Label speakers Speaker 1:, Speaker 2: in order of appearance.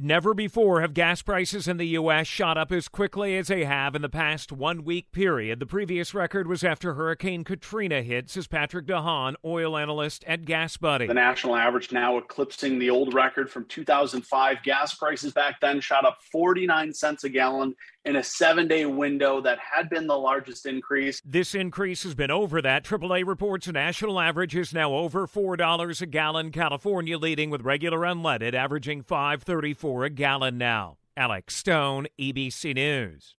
Speaker 1: Never before have gas prices in the U.S. shot up as quickly as they have in the past one week period. The previous record was after Hurricane Katrina hit, says Patrick DeHaan, oil analyst at Gas Buddy.
Speaker 2: The national average now eclipsing the old record from 2005. Gas prices back then shot up 49 cents a gallon in a seven day window that had been the largest increase.
Speaker 1: This increase has been over that. AAA reports a national average is now over $4 a gallon. California leading with regular unleaded, averaging 534 a gallon now. Alex Stone, ABC News.